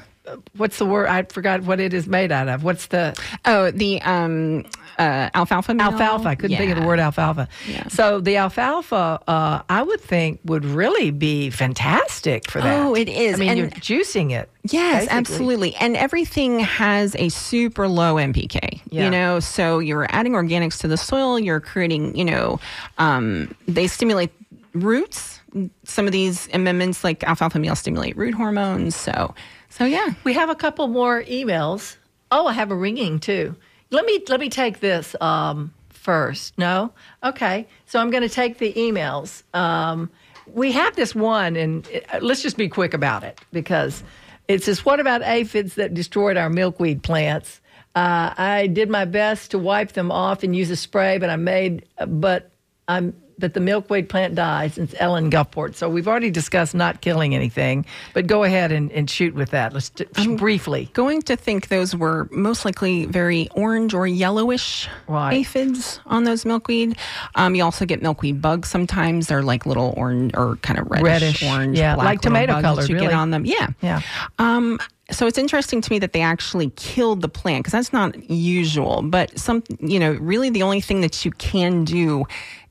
What's the word? I forgot what it is made out of. What's the Oh, the um, uh, alfalfa. meal? alfalfa? I couldn't think of the word alfalfa. Yeah. So the alfalfa, uh, I would think, would really be fantastic for that. Oh, it is. I mean, And- you're juicing it. Yes, basically. absolutely. And everything has a super low NPK, Yeah. you know, so you're adding organics to the soil, you're creating, you know, um, they stimulate roots. Some of these amendments like alfalfa meal stimulate root hormones. So, so yeah. We have a couple more emails. Oh, I have a ringing too. Let me let me take this um, first. No, okay. So I'm going to take the emails. Um, we have this one, and uh, let's just be quick about it because it says, "What about aphids that destroyed our milkweed plants?" Uh, I did my best to wipe them off and use a spray, but I made, but I'm but the milkweed plant dies. It's Ellen Gulfport. So we've already discussed not killing anything, but go ahead and, and shoot with that. Let's briefly. Going to think those were most likely very orange or yellowish Right. aphids on those milkweed. Um, you also get milkweed bugs sometimes. They're like little orange or kind of reddish, Reddish. orange, Yeah, black like tomato that You really. get on them, yeah, Yeah. Um, so it's interesting to me that they actually killed the plant because that's not usual. But some, you know, really the only thing that you can do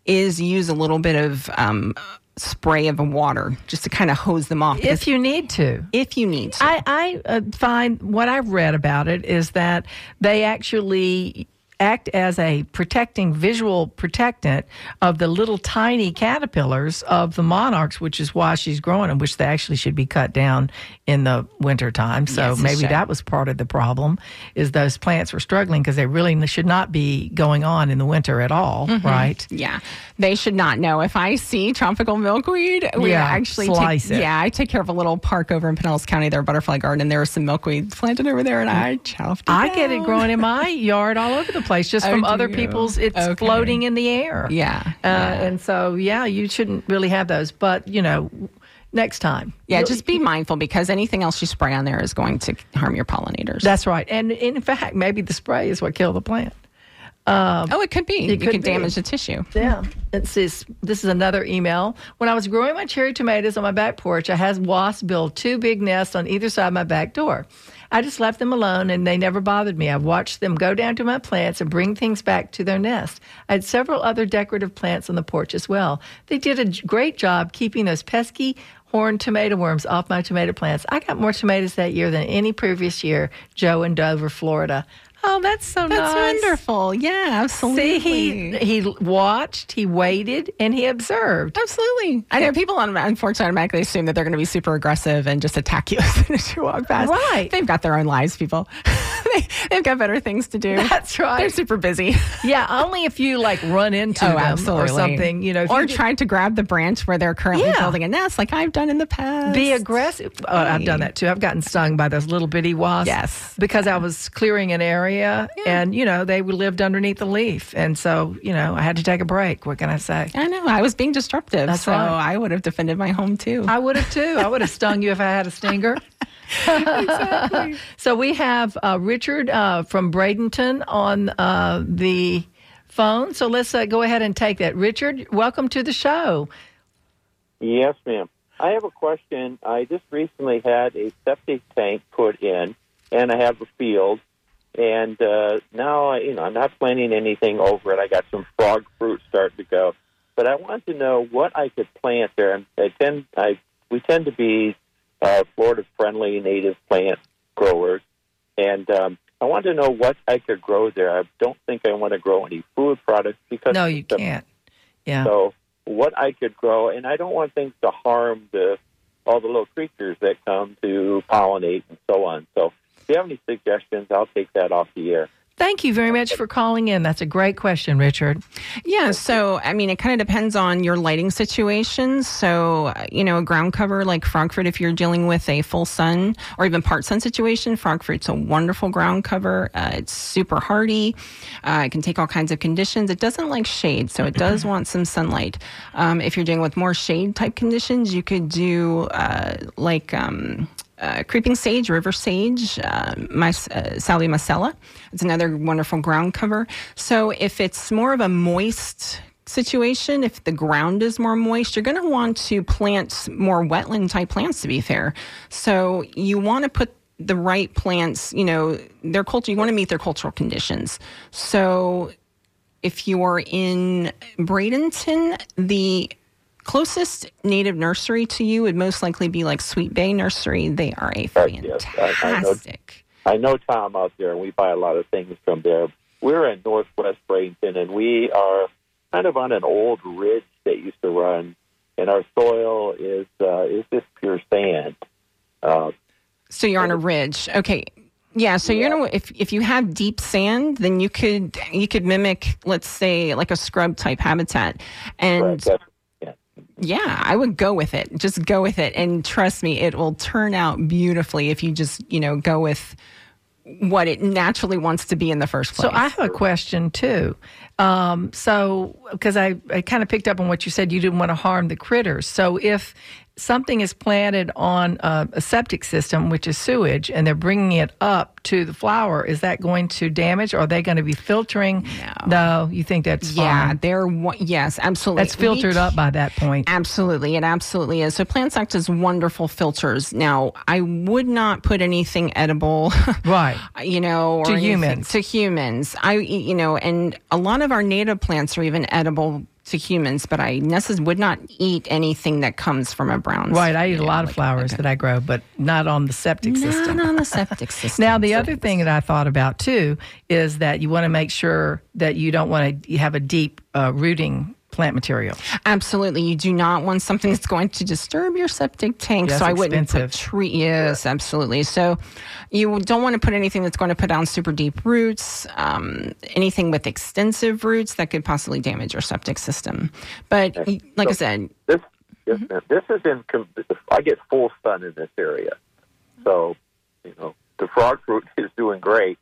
is use a little bit of um, spray of water just to kind of hose them off. If you need to. if you need to. I, I uh, find what I've read about it is that they actually act as a protecting visual protectant of the little tiny caterpillars of the monarchs, which is why she's growing them, which they actually should be cut down in the wintertime. So Yes, maybe that was part of the problem is those plants were struggling because they really should not be going on in the winter at all, Mm-hmm. right? Yeah, they should not know. If I see tropical milkweed, we Yeah, actually slice take, it. Yeah, I take care of a little park over in Pinellas County, their butterfly garden. and There are some milkweed planted over there, and I chopped. It I get it growing in my *laughs* yard all over the place. place just Oh, from other you? people's. It's Okay. floating in the air. Yeah, Uh, yeah. And so, yeah, you shouldn't really have those. But, you know, next time. Yeah, You'll- just be mindful because anything else you spray on there is going to harm your pollinators. That's right. And in fact, maybe the spray is what killed the plant. Um, oh, it could be. you could could be. damage the tissue. Yeah. It's this, this is another email. When I was growing my cherry tomatoes on my back porch, I had wasps build two big nests on either side of my back door. I just left them alone and they never bothered me. I watched them go down to my plants and bring things back to their nest. I had several other decorative plants on the porch as well. They did a great job keeping those pesky horned tomato worms off my tomato plants. I got more tomatoes that year than any previous year. Joe in Dover, Florida. Oh, that's so That's nice. wonderful. Yeah, absolutely. See, he he watched, he waited, and he observed. Absolutely. I know people un- unfortunately automatically assume that they're going to be super aggressive and just attack you *laughs* as soon as you walk past. Right. They've got their own lives, people. *laughs* *laughs* they, they've got better things to do. That's right. They're super busy. *laughs* Yeah, only if you like run into oh, them absolutely. or something, you know. or you trying to grab the branch where they're currently Yeah. building a nest, like I've done in the past. be aggressive. Uh, I've done that too. I've gotten stung by those little bitty wasps. Yes. because I was clearing an area, and you know they lived underneath the leaf, and so you know I had to take a break. What can I say? I know. I was being disruptive. That's so right. I would have defended my home too. I would have too. I would have stung you if I had a stinger. *laughs* exactly. *laughs* So we have uh, Richard uh, from Bradenton on uh, the phone. So let's uh, go ahead and take that. Richard, welcome to the show. Yes, ma'am. I have a question. I just recently had a septic tank put in, and I have a field, and uh, now I, you know I'm not planting anything over it. I got some frog fruit starting to go, but I want to know what I could plant there. And I tend, I we tend to be uh, Florida-friendly native plant growers, and um, I want to know what I could grow there. I don't think I want to grow any food products because No, you can't. Yeah. so what I could grow, and I don't want things to harm the all the little creatures that come to pollinate and so on. So if you have any suggestions, I'll take that off the air. Thank you very much for calling in. That's a great question, Richard. Yeah, so I mean, it kind of depends on your lighting situation. So, uh, you know, a ground cover like fruit, if you're dealing with a full sun or even part sun situation, frog fruit's a wonderful ground cover. Uh, it's super hardy. Uh, it can take all kinds of conditions. It doesn't like shade, so it does want some sunlight. Um, if you're dealing with more shade type conditions, you could do uh, like. Um, uh, creeping sage, river sage, uh, my, uh, Salvia misella. It's another wonderful ground cover. So if it's more of a moist situation, if the ground is more moist, you're going to want to plant more wetland type plants to be fair. So you want to put the right plants, you know, their culture, you want to meet their cultural conditions. So if you're in Bradenton, the closest native nursery to you would most likely be like Sweet Bay Nursery. They are a Right, yes. I- I know. fantastic. I know Tom out there, and we buy a lot of things from there. We're in Northwest Bradenton, and we are kind of on an old ridge that used to run, and our soil is uh, is just pure sand. Uh, So you're on a ridge. Okay. Yeah, so you're gonna if if you have deep sand, then you could you could mimic, let's say, like a scrub type habitat. And right, yeah. I would go with it. Just go with it. And trust me, it will turn out beautifully if you just, you know, go with what it naturally wants to be in the first place. So I have a question too. Um, so because I, I kind of picked up on what you said, you didn't want to harm the critters. So if something is planted on a, a septic system, which is sewage, and they're bringing it up to the flower, is that going to damage? Or are they going to be filtering? No, you think that's yeah, fine. they're yes, absolutely. That's filtered We up by that point. Absolutely, it absolutely is. So plants act as wonderful filters. Now, I would not put anything edible, *laughs* Right. You know, or To anything- humans. To humans, I you know, and a lot of our native plants are even edible to humans. But I necessarily would not eat anything that comes from a brown. Right. I eat a yeah, lot of flowers like that I grow, but not on the septic a- system. Not on the *laughs* septic system. Now, the other thing that I thought about too is that you want to make sure that you don't want to have a deep uh, rooting plant material. Absolutely. You do not want something that's going to disturb your septic tank. Yes, so I wouldn't expensive. put tree. Yes, absolutely. So you don't want to put anything that's going to put down super deep roots, um, anything with extensive roots that could possibly damage your septic system. But y- like I said, This yes, ma'am. this is in. I get full sun in this area, so you know the frog fruit *laughs* is doing great.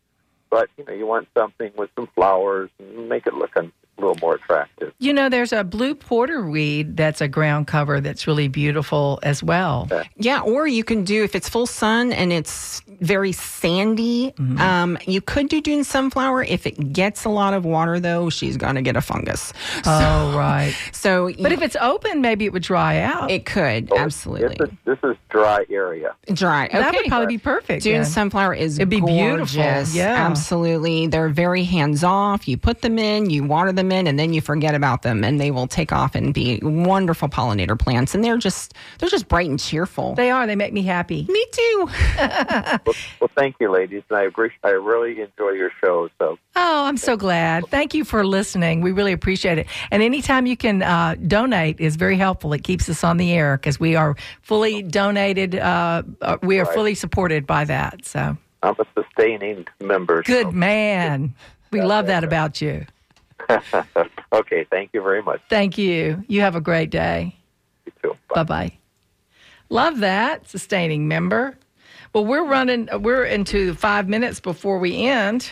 but you know, you want something with some flowers and make it look a little more attractive. You know, there's a blue porter weed that's a ground cover that's really beautiful as well. Yeah, or you can do if it's full sun and it's very sandy. Um, you could do dune sunflower. If it gets a lot of water, though, she's gonna get a fungus. Oh, right. *laughs* So, But if it's open, maybe it would dry out. it could Oh, absolutely This is, this is dry area. dry. that would probably be perfect. Dune then. sunflower is It'd be beautiful, yeah. absolutely. They're very hands off. You put them in, you water them in, and then you forget about them, and they will take off and be wonderful pollinator plants. And they're just they're just bright and cheerful. They are. They make me happy. Me too. Well, *laughs* *laughs* well, thank you, ladies, and I agree. I really enjoy your show. So Oh, I'm so glad. Thank you for listening. We really appreciate it. And anytime you can uh, donate is very helpful. It keeps us on the air because we are fully donated. Uh, uh, we are Right. fully supported by that. So I'm a sustaining member. so- good man. We love that about you. *laughs* okay, thank you very much. Thank you. You have a great day. You too. Bye. Bye bye. Love that sustaining member. Well, we're running. We're into five minutes before we end.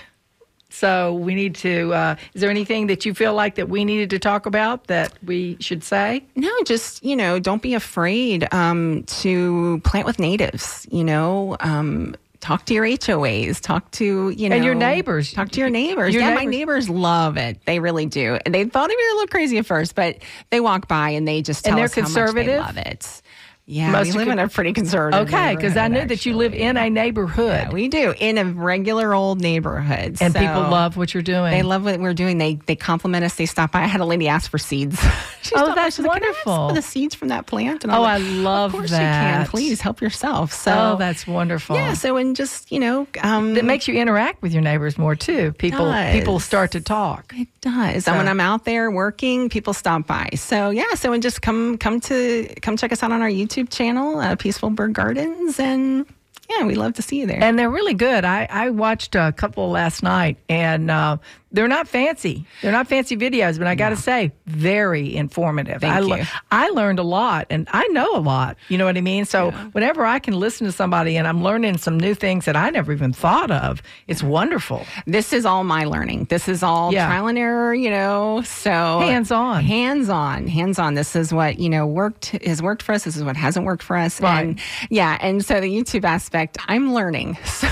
So we need to. Uh, is there anything that you feel like that we needed to talk about that we should say? No, just you know, don't be afraid um, to plant with natives. You know, um, talk to your HOAs, talk to you know, And your neighbors. Talk to your neighbors. Your yeah, my neighbors. neighbors love it. They really do. And they thought we were a little crazy at first, but they walk by and they just tell And they're us how much conservative? they love it. Yeah, Most we live in a pretty conservative. Okay, because I knew neighborhood, that you live in a neighborhood Yeah, we do in a regular old neighborhood, and So people love what you're doing. They love what we're doing. They they compliment us. They stop by. I had a lady ask for seeds. *laughs* Oh, that's She's like, "Can I have some wonderful. the seeds from that plant. And Oh, I'm I like, love Of course that. you can. Please help yourself. So oh, that's wonderful. yeah. So and just you know, um, that makes you interact with your neighbors more too. People people start to talk. It does. And when I'm out there working, people stop by. So yeah, so and just come come to come check us out on our YouTube channel, uh, Peaceful Bird Gardens, and yeah, we love to see you there. And they're really good. I, I watched a couple last night, and uh, they're not fancy. They're not fancy videos, but I got to say, very informative. Thank I, you. I learned a lot, and I know a lot. You know what I mean? So whenever I can listen to somebody and I'm learning some new things that I never even thought of, it's wonderful. this is all my learning. This is all Yeah. trial and error, you know. So Hands on. hands on, hands on. This is what you know worked has worked for us. This is what hasn't worked for us. Right. And yeah, and so the YouTube aspect, I'm learning. *laughs* So,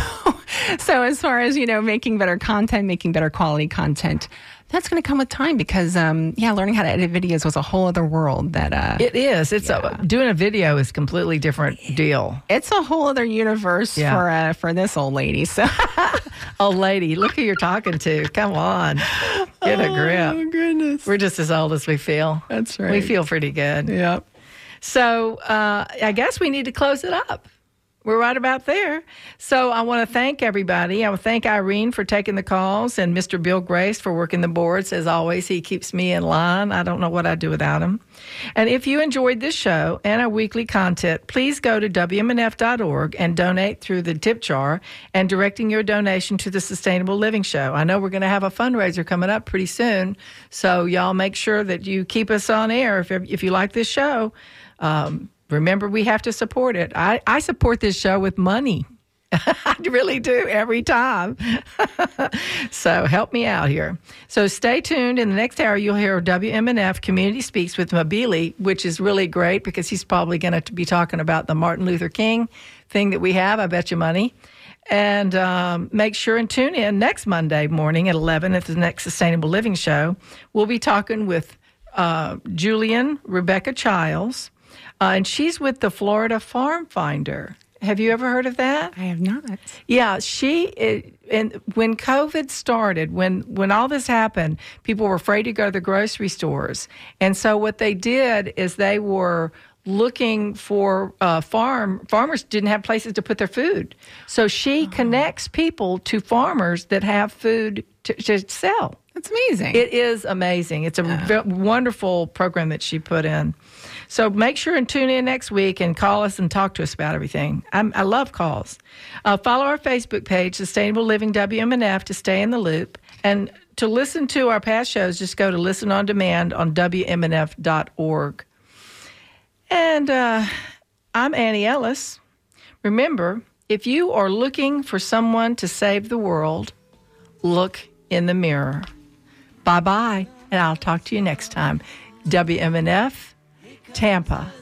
so as far as you know, making better content, making better quality content. That's going to come with time because, um, yeah, learning how to edit videos was a whole other world. That uh, It is. It's a, doing a video is a completely different deal. it's a whole other universe Yeah. for uh, for this old lady. So, *laughs* old lady, look who you're talking to. Come on, get a grip. oh goodness, We're just as old as we feel. That's right. We feel pretty good. yep. So uh, I guess we need to close it up. We're right about there. So I want to thank everybody. I want to thank Irene for taking the calls and Mr. Bill Grace for working the boards. As always, he keeps me in line. I don't know what I'd do without him. And if you enjoyed this show and our weekly content, please go to WMNF.org and donate through the tip jar and directing your donation to the Sustainable Living Show. I know we're going to have a fundraiser coming up pretty soon. So y'all make sure that you keep us on air if, if you like this show. Um, remember, we have to support it. I, I support this show with money. *laughs* I really do every time. *laughs* so help me out here. So stay tuned. In the next hour, you'll hear WMNF Community Speaks with Mabili, which is really great because he's probably going to be talking about the Martin Luther King thing that we have. I bet you money. And um, make sure and tune in next Monday morning at 11 at the next Sustainable Living Show. We'll be talking with uh, Julian Rebecca Childs, uh, and she's with the Florida Farm Finder. Have you ever heard of that? I have not. Yeah, she it, and when COVID started, when when all this happened, people were afraid to go to the grocery stores, and so what they did is they were looking for uh, farm farmers didn't have places to put their food, so she connects people to farmers that have food to, to sell. That's amazing. It is amazing. It's a v- wonderful program that she put in. So make sure and tune in next week and call us and talk to us about everything. I'm, I love calls. Uh, follow our Facebook page, Sustainable Living WMNF, to stay in the loop. And to listen to our past shows, just go to Listen on Demand on WMNF.org. And uh, I'm Annie Ellis. Remember, if you are looking for someone to save the world, look in the mirror. Bye bye, and I'll talk to you next time. WMNF, Tampa.